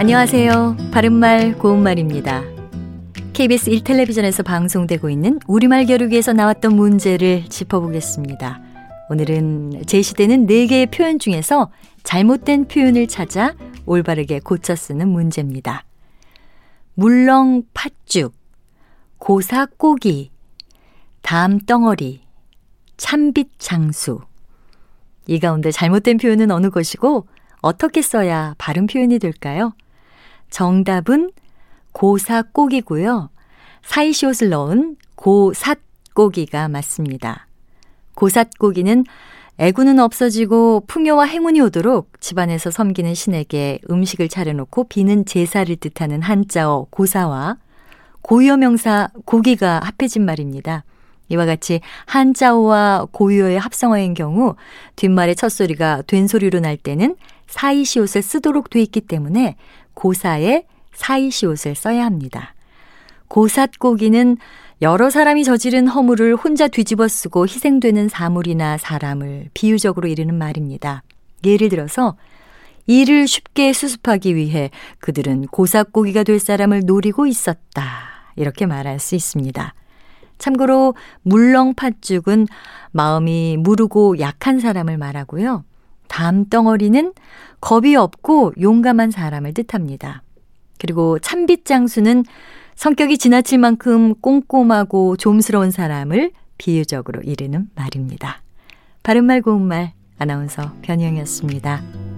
안녕하세요. 바른말 고운말입니다. KBS 1텔레비전에서 방송되고 있는 우리말 겨루기에서 나왔던 문제를 짚어보겠습니다. 오늘은 제시되는 4개의 표현 중에서 잘못된 표현을 찾아 올바르게 고쳐 쓰는 문제입니다. 물렁 팥죽, 고사 꼬기, 담덩어리, 참빛 장수. 이 가운데 잘못된 표현은 어느 것이고 어떻게 써야 바른 표현이 될까요? 정답은 고사꼬기고요. 사이시옷을 넣은 고삿고기가 맞습니다. 고삿고기는 애구는 없어지고 풍요와 행운이 오도록 집안에서 섬기는 신에게 음식을 차려놓고 비는 제사를 뜻하는 한자어 고사와 고유어 명사 고기가 합해진 말입니다. 이와 같이 한자어와 고유어의 합성어인 경우 뒷말의 첫 소리가 된 소리로 날 때는 사이시옷을 쓰도록 돼 있기 때문에 고사에 사이시옷을 써야 합니다. 고삿고기는 여러 사람이 저지른 허물을 혼자 뒤집어 쓰고 희생되는 사물이나 사람을 비유적으로 이르는 말입니다. 예를 들어서 일을 쉽게 수습하기 위해 그들은 고삿고기가 될 사람을 노리고 있었다. 이렇게 말할 수 있습니다. 참고로 물렁팥죽은 마음이 무르고 약한 사람을 말하고요. 담덩어리는 겁이 없고 용감한 사람을 뜻합니다. 그리고 참빛장수는 성격이 지나칠 만큼 꼼꼼하고 좀스러운 사람을 비유적으로 이르는 말입니다. 바른말 고운말 아나운서 변희영이었습니다.